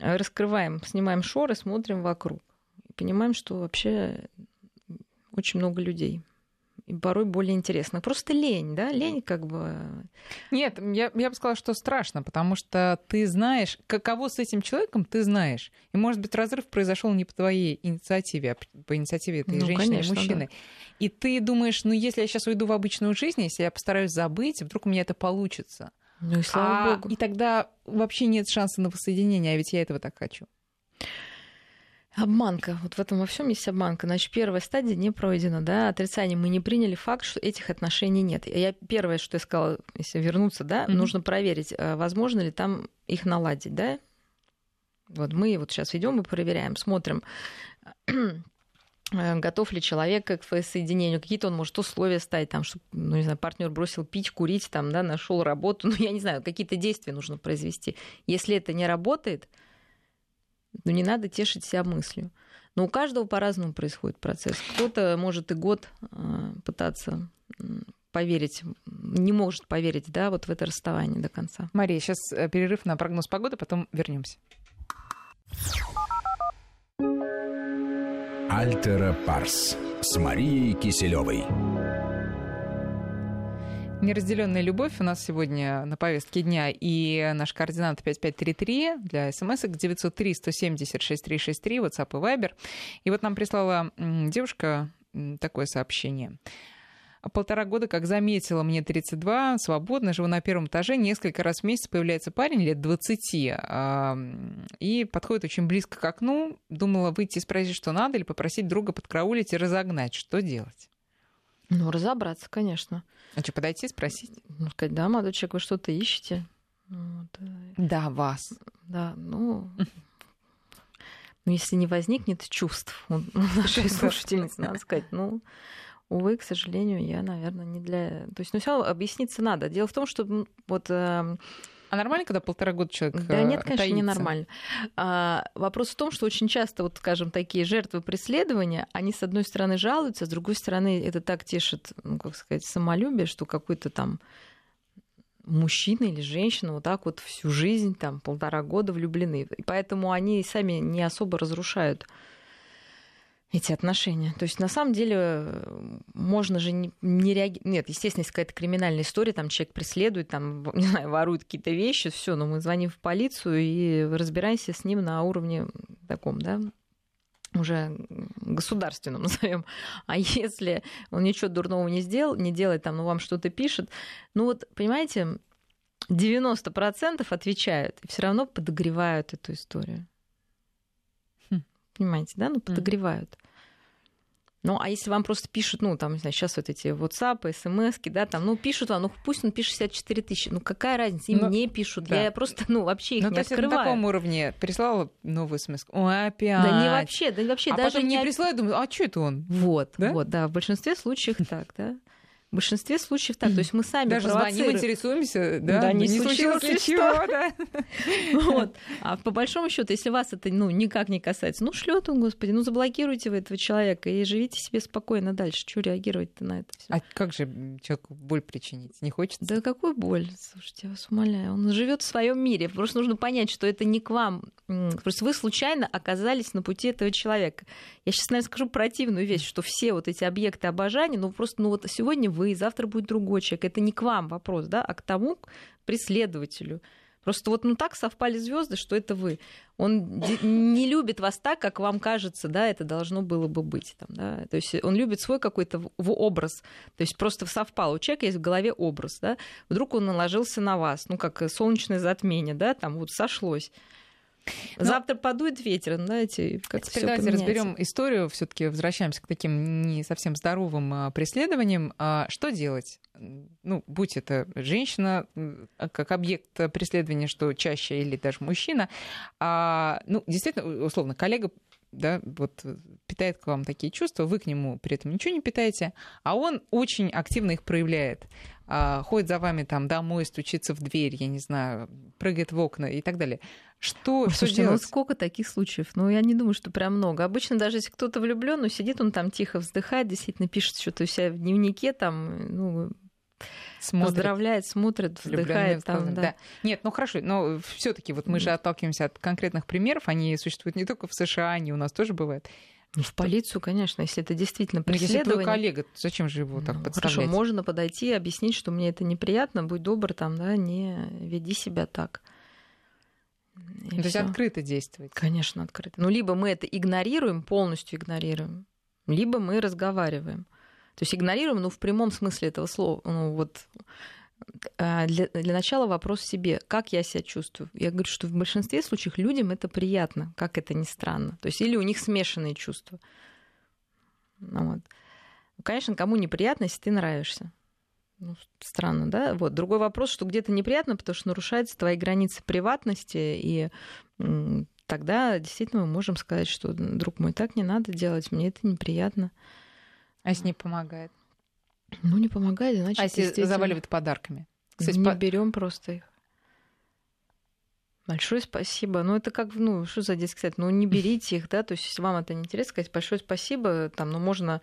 Speaker 2: Раскрываем, снимаем шоры, смотрим вокруг. И понимаем, что вообще очень много людей и порой более интересно. Просто лень, да, лень как бы...
Speaker 1: Нет, я, я бы сказала, что страшно, потому что ты знаешь, каково с этим человеком ты знаешь. И, может быть, разрыв произошел не по твоей инициативе, а по инициативе этой ну, женщины конечно, и мужчины. Да. И ты думаешь, ну, если я сейчас уйду в обычную жизнь, если я постараюсь забыть, вдруг у меня это получится.
Speaker 2: Ну и слава
Speaker 1: а,
Speaker 2: богу.
Speaker 1: И тогда вообще нет шанса на воссоединение, а ведь я этого так хочу.
Speaker 2: Обманка. Вот в этом во всем есть обманка. Значит, первая стадия не пройдена, да, отрицание. Мы не приняли факт, что этих отношений нет. Я первое, что я сказала, если вернуться, да, mm-hmm. нужно проверить, э, возможно ли там их наладить, да. Вот мы вот сейчас идем и проверяем, смотрим, Э, готов ли человек к соединению, какие-то он может условия ставить, там, чтобы, ну, не знаю, партнер бросил пить, курить, там, да, нашел работу, ну, я не знаю, какие-то действия нужно произвести. Если это не работает, ну, не надо тешить себя мыслью. Но у каждого по-разному происходит процесс. Кто-то может и год э, пытаться поверить, не может поверить, да, вот в это расставание до конца.
Speaker 1: Мария, сейчас э, перерыв на прогноз погоды, потом вернемся.
Speaker 3: Альтера Парс с Марией Киселевой.
Speaker 1: Неразделенная любовь у нас сегодня на повестке дня. И наш координат 5533 для смс 903 170 6363, WhatsApp и Viber. И вот нам прислала девушка такое сообщение полтора года, как заметила, мне 32, свободно, живу на первом этаже, несколько раз в месяц появляется парень лет 20, и подходит очень близко к окну, думала выйти и спросить, что надо, или попросить друга подкраулить и разогнать. Что делать?
Speaker 2: Ну, разобраться, конечно.
Speaker 1: А что, подойти и спросить?
Speaker 2: Ну, сказать, да, молодой человек, вы что-то ищете?
Speaker 1: Вот. Э, да, вас.
Speaker 2: Да, ну... Ну, если не возникнет чувств у нашей слушательницы, надо сказать, ну, Увы, к сожалению, я, наверное, не для... То есть, ну, все объясниться надо. Дело в том, что вот...
Speaker 1: А нормально, когда полтора года человек
Speaker 2: Да нет, конечно, таится? не нормально. А, вопрос в том, что очень часто, вот, скажем, такие жертвы преследования, они, с одной стороны, жалуются, с другой стороны, это так тешит, ну, как сказать, самолюбие, что какой-то там мужчина или женщина вот так вот всю жизнь, там, полтора года влюблены. И поэтому они сами не особо разрушают эти отношения. То есть, на самом деле, можно же не, не реагировать. Нет, естественно, если какая-то криминальная история, там человек преследует, там, не знаю, ворует какие-то вещи, все, но мы звоним в полицию и разбираемся с ним на уровне таком, да, уже государственном назовем. А если он ничего дурного не сделал, не делает там, ну вам что-то пишет, ну вот, понимаете, 90% отвечают и все равно подогревают эту историю. Понимаете, да? Ну, подогревают. Ну, а если вам просто пишут, ну, там, не знаю, сейчас вот эти WhatsApp, смс да, там, ну, пишут вам, ну, пусть он пишет 64 тысячи, ну, какая разница, им ну, не пишут, да. я просто, ну, вообще их ну, не то открываю.
Speaker 1: на таком уровне прислала новую смс Ой, опять.
Speaker 2: Да не вообще, да вообще
Speaker 1: а
Speaker 2: даже
Speaker 1: потом не... не присылаю, думаю, а что это он?
Speaker 2: Вот, да? вот, да, в большинстве случаев так, да. В большинстве случаев так. То есть мы сами
Speaker 1: Даже звоним, интересуемся, да,
Speaker 2: да не, не случилось ли чего, да. Вот. А по большому счету, если вас это ну, никак не касается, ну шлет он, господи, ну заблокируйте вы этого человека и живите себе спокойно дальше. Чего реагировать-то на это все?
Speaker 1: А как же человеку боль причинить? Не хочется?
Speaker 2: Да какой боль? Слушайте, я вас умоляю. Он живет в своем мире. Просто нужно понять, что это не к вам. Просто вы случайно оказались на пути этого человека. Я сейчас, наверное, скажу противную вещь, что все вот эти объекты обожания, ну просто, ну вот сегодня вы вы, завтра будет другой человек. Это не к вам вопрос, да, а к тому преследователю. Просто вот ну так совпали звезды, что это вы. Он не любит вас так, как вам кажется, да, это должно было бы быть. Там, да? То есть он любит свой какой-то образ. То есть просто совпал. У человека есть в голове образ, да. Вдруг он наложился на вас, ну как солнечное затмение, да, там вот сошлось. Но... Завтра подует ветер, знаете, как Теперь
Speaker 1: давайте разберем историю, все-таки возвращаемся к таким не совсем здоровым а, преследованиям. А что делать? Ну, будь это женщина а, как объект преследования, что чаще, или даже мужчина. А, ну, действительно, условно, коллега да, вот питает к вам такие чувства, вы к нему при этом ничего не питаете, а он очень активно их проявляет. А, ходит за вами там домой, стучится в дверь, я не знаю, прыгает в окна и так далее. Что,
Speaker 2: что Слушайте, ну делать? ну сколько таких случаев? Ну, я не думаю, что прям много. Обычно даже если кто-то влюблен, ну, сидит он там тихо вздыхает, действительно пишет что-то у себя в дневнике, там, ну, смотрит. поздравляет, смотрит, вздыхает. Там, да. Да.
Speaker 1: Нет, ну хорошо, но все таки вот мы же отталкиваемся от конкретных примеров, они существуют не только в США, они у нас тоже бывают.
Speaker 2: Ну, в полицию, конечно, если это действительно преследование.
Speaker 1: Ну, если твой коллега, зачем же его так ну, подставлять?
Speaker 2: Хорошо, можно подойти и объяснить, что мне это неприятно, будь добр, там, да, не веди себя так.
Speaker 1: И То есть открыто действовать?
Speaker 2: Конечно, открыто. Ну, либо мы это игнорируем, полностью игнорируем, либо мы разговариваем. То есть игнорируем, ну, в прямом смысле этого слова. Ну, вот для, для начала вопрос себе, как я себя чувствую. Я говорю, что в большинстве случаев людям это приятно, как это ни странно. То есть или у них смешанные чувства. Ну, вот. Конечно, кому неприятно, если ты нравишься. Ну, странно, да? Вот. Другой вопрос, что где-то неприятно, потому что нарушаются твои границы приватности и тогда действительно мы можем сказать, что, друг мой, так не надо делать, мне это неприятно.
Speaker 1: А если не помогает?
Speaker 2: Ну, не помогает, значит,
Speaker 1: А если заваливает подарками?
Speaker 2: Кстати, не по... берем просто их. Большое спасибо. Ну, это как, ну, что за детский сад? Ну, не берите их, да, то есть, если вам это не интересно, сказать большое спасибо, там, ну, можно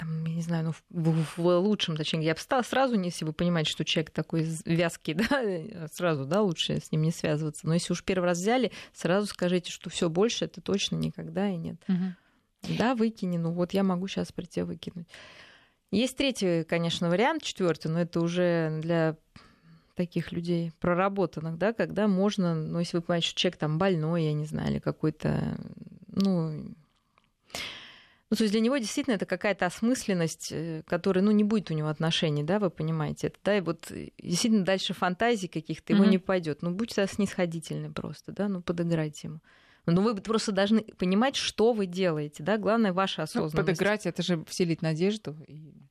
Speaker 2: там, я не знаю, ну, в, в лучшем, точнее, я бы стала сразу, если вы понимаете, что человек такой вязкий, да, сразу, да, лучше с ним не связываться. Но если уж первый раз взяли, сразу скажите, что все больше это точно никогда и нет. Угу. Да, выкини, ну вот я могу сейчас прийти выкинуть. Есть третий, конечно, вариант, четвертый, но это уже для таких людей проработанных, да, когда можно, ну, если вы понимаете, что человек там больной, я не знаю, или какой-то, ну, ну, то есть для него действительно это какая-то осмысленность, э, которая, ну, не будет у него отношений, да, вы понимаете это, да, и вот э, действительно дальше фантазий каких-то ему mm-hmm. не пойдет. Ну, будьте снисходительны просто, да, ну, подыграйте ему. Ну, вы просто должны понимать, что вы делаете, да, главное ваша ну, осознанность. Ну,
Speaker 1: подыграть, это же вселить надежду.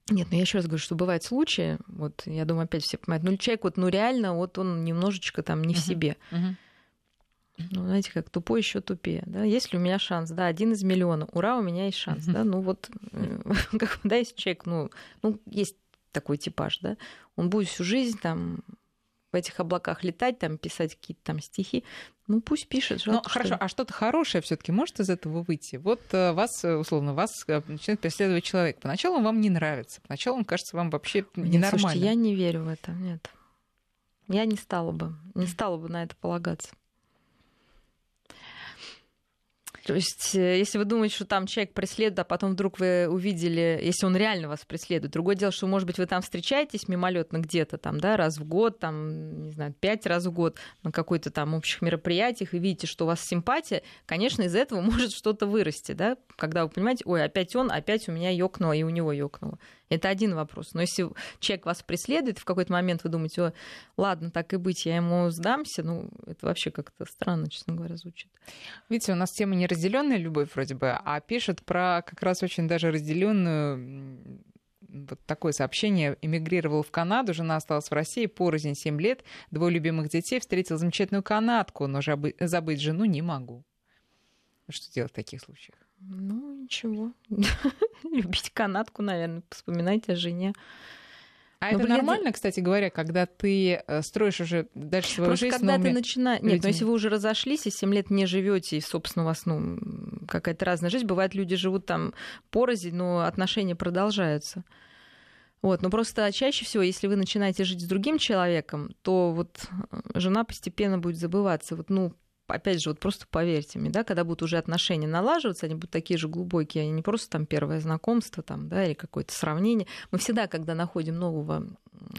Speaker 2: Нет, ну я еще раз говорю, что бывают случаи, вот я думаю, опять все понимают, ну человек вот, ну реально, вот он немножечко там не uh-huh. в себе. Uh-huh. Ну, знаете, как тупой еще тупее. Да? Есть ли у меня шанс? Да, один из миллиона. Ура, у меня есть шанс. Да? Ну вот, как, да, есть человек, ну, ну, есть такой типаж, да, он будет всю жизнь там в этих облаках летать, там писать какие-то там стихи. Ну пусть пишет.
Speaker 1: Ну хорошо, а что-то хорошее все-таки может из этого выйти? Вот э, вас, э, условно, вас начинает преследовать человек. Поначалу он вам не нравится, поначалу он кажется вам вообще ненормальным. Слушайте,
Speaker 2: я не верю в это, нет. Я не стала бы, не стала бы на это полагаться. То есть, э, если вы думаете, что там человек преследует, а потом вдруг вы увидели, если он реально вас преследует. Другое дело, что, может быть, вы там встречаетесь мимолетно где-то там, да, раз в год, там, не знаю, пять раз в год на какой-то там общих мероприятиях и видите, что у вас симпатия, конечно, из этого может что-то вырасти, да, когда вы понимаете, ой, опять он, опять у меня ёкнуло, и у него ёкнуло. Это один вопрос. Но если человек вас преследует, в какой-то момент вы думаете, ладно, так и быть, я ему сдамся, ну, это вообще как-то странно, честно говоря, звучит.
Speaker 1: Видите, у нас тема неразделенная любовь вроде бы, а пишет про как раз очень даже разделенную вот такое сообщение. Эмигрировал в Канаду, жена осталась в России, порознь 7 лет, двое любимых детей, встретил замечательную канадку, но забыть жену не могу. Что делать в таких случаях?
Speaker 2: Ну, ничего. Любить канатку, наверное, вспоминать о жене.
Speaker 1: А но, это нормально, кстати говоря, когда ты э, строишь уже дальше свою
Speaker 2: Просто
Speaker 1: жизнь
Speaker 2: когда ты начинаешь... Нет, но если вы уже разошлись и 7 лет не живете, и, собственно, у вас ну, какая-то разная жизнь, бывает, люди живут там порознь, но отношения продолжаются. Вот, но просто чаще всего, если вы начинаете жить с другим человеком, то вот жена постепенно будет забываться. Вот, ну, опять же, вот просто поверьте мне, да, когда будут уже отношения налаживаться, они будут такие же глубокие, они не просто там первое знакомство там, да, или какое-то сравнение. Мы всегда, когда находим нового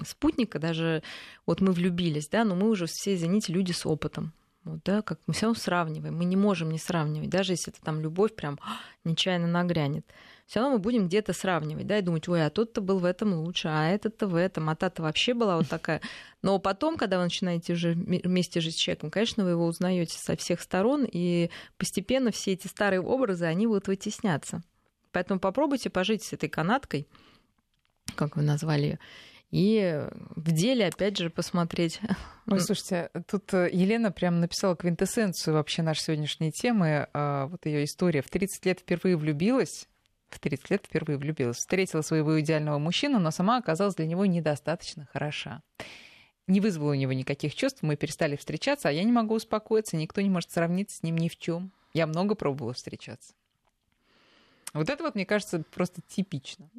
Speaker 2: спутника, даже вот мы влюбились, да, но мы уже все, извините, люди с опытом. Вот, да, как мы все сравниваем, мы не можем не сравнивать, даже если это там любовь прям нечаянно нагрянет все равно мы будем где-то сравнивать, да, и думать, ой, а тот-то был в этом лучше, а этот-то в этом, а та-то вообще была вот такая. Но потом, когда вы начинаете уже вместе жить с человеком, конечно, вы его узнаете со всех сторон, и постепенно все эти старые образы, они будут вытесняться. Поэтому попробуйте пожить с этой канаткой, как вы назвали ее, и в деле, опять же, посмотреть.
Speaker 1: Ой, слушайте, тут э, Елена прям написала квинтэссенцию вообще нашей сегодняшней темы. А, вот ее история. В 30 лет впервые влюбилась, в 30 лет впервые влюбилась. Встретила своего идеального мужчину, но сама оказалась для него недостаточно хороша. Не вызвала у него никаких чувств, мы перестали встречаться, а я не могу успокоиться, никто не может сравниться с ним ни в чем. Я много пробовала встречаться. Вот это вот, мне кажется, просто типично.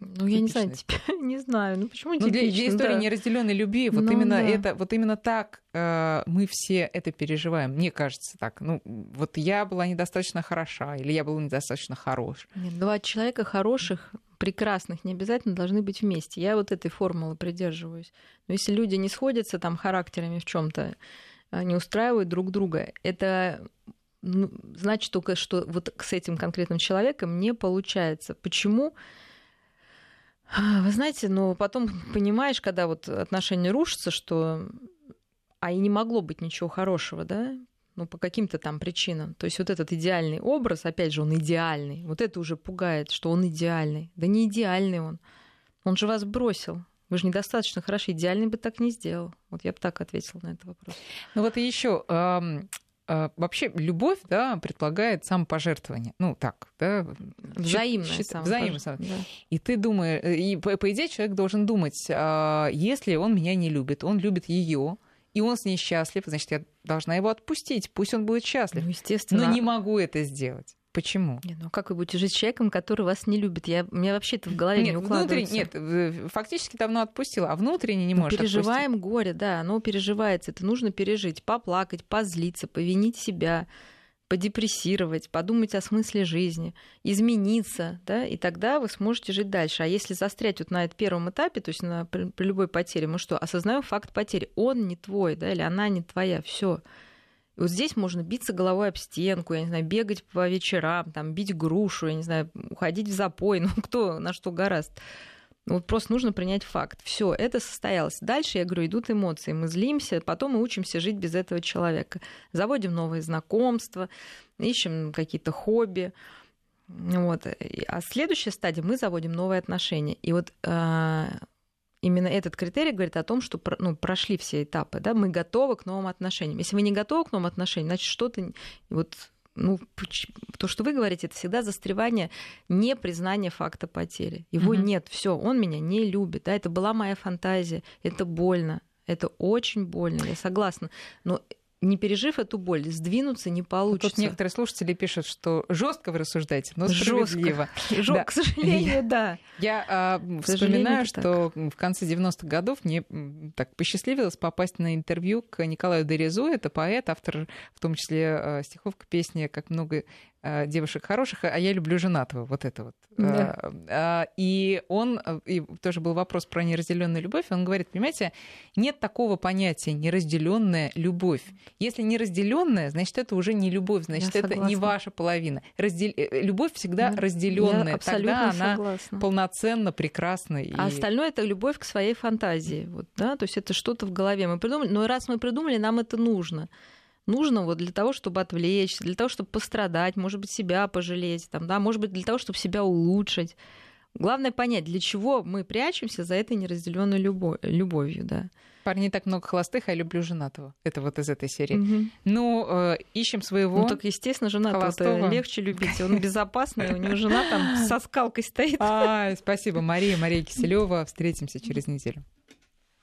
Speaker 2: Ну, я не знаю, типа, не знаю. Ну, почему ну,
Speaker 1: для, для истории да. неразделенной любви, вот ну, именно да. это, вот именно так э, мы все это переживаем. Мне кажется так. Ну, вот я была недостаточно хороша, или я был недостаточно хорош.
Speaker 2: Нет, два человека хороших, прекрасных, не обязательно должны быть вместе. Я вот этой формулы придерживаюсь. Но если люди не сходятся там характерами в чем-то, не устраивают друг друга, это ну, значит только, что вот с этим конкретным человеком не получается. Почему? Вы знаете, но потом понимаешь, когда вот отношения рушатся, что а и не могло быть ничего хорошего, да, ну, по каким-то там причинам. То есть вот этот идеальный образ, опять же, он идеальный. Вот это уже пугает, что он идеальный. Да не идеальный он. Он же вас бросил. Вы же недостаточно хороши. Идеальный бы так не сделал. Вот я бы так ответила на этот вопрос.
Speaker 1: Ну вот и еще а, вообще любовь, да, предполагает самопожертвование. Ну, так, да.
Speaker 2: Взаимное счит, взаимное
Speaker 1: да. И ты думаешь, и по, по идее человек должен думать, а, если он меня не любит, он любит ее, и он с ней счастлив, значит, я должна его отпустить, пусть он будет счастлив.
Speaker 2: Ну, естественно.
Speaker 1: Но не могу это сделать. Почему?
Speaker 2: Нет, ну как вы будете жить с человеком, который вас не любит? Я, у меня вообще это в голове нет, не укладывается.
Speaker 1: Нет, фактически давно отпустила, а внутренне не может
Speaker 2: Переживаем
Speaker 1: отпустить.
Speaker 2: горе, да, оно переживается. Это нужно пережить, поплакать, позлиться, повинить себя, подепрессировать, подумать о смысле жизни, измениться, да, и тогда вы сможете жить дальше. А если застрять вот на этом первом этапе, то есть на, при, при любой потере, мы что, осознаем факт потери, он не твой, да, или она не твоя, все и вот здесь можно биться головой об стенку, я не знаю, бегать по вечерам, там, бить грушу, я не знаю, уходить в запой, ну кто на что гораст. Ну, вот просто нужно принять факт. Все, это состоялось. Дальше, я говорю, идут эмоции. Мы злимся, потом мы учимся жить без этого человека. Заводим новые знакомства, ищем какие-то хобби. Вот. А следующая стадия мы заводим новые отношения. И вот а, именно этот критерий говорит о том, что ну, прошли все этапы, да, мы готовы к новым отношениям. Если вы не готовы к новым отношениям, значит, что-то вот ну, то, что вы говорите, это всегда застревание, не признание факта потери. Его mm-hmm. нет, все, он меня не любит, да, это была моя фантазия, это больно, это очень больно, я согласна. Но не пережив эту боль, сдвинуться не получится.
Speaker 1: Тут некоторые слушатели пишут, что жестко вы рассуждаете, но справедливо.
Speaker 2: Жестко, да. к сожалению, да.
Speaker 1: Я а, вспоминаю, что в конце 90-х годов мне так посчастливилось попасть на интервью к Николаю Дерезу. Это поэт, автор в том числе а, стихов к песне «Как много девушек хороших, а я люблю женатого, вот это вот. Да. Э, а, и он, э, и тоже был вопрос про неразделенную любовь, он говорит, понимаете, нет такого понятия неразделенная любовь. Если неразделенная, значит, это уже не любовь, значит, я это согласна. не ваша половина. Раздел... Любовь всегда да. разделенная, тогда она согласна. полноценно, прекрасна.
Speaker 2: И... А остальное это любовь к своей фантазии. Вот, да? То есть это что-то в голове. Мы придумали, но раз мы придумали, нам это нужно нужно вот для того, чтобы отвлечься, для того, чтобы пострадать, может быть, себя пожалеть, там, да, может быть, для того, чтобы себя улучшить. Главное понять, для чего мы прячемся за этой неразделенной любовь, любовью, да.
Speaker 1: Парни так много холостых, а я люблю женатого. Это вот из этой серии. Угу. Ну, э, ищем своего. Ну,
Speaker 2: так, естественно, женатого легче любить. Он безопасный, у него жена там со скалкой стоит.
Speaker 1: А, спасибо, Мария, Мария Киселева. Встретимся через неделю.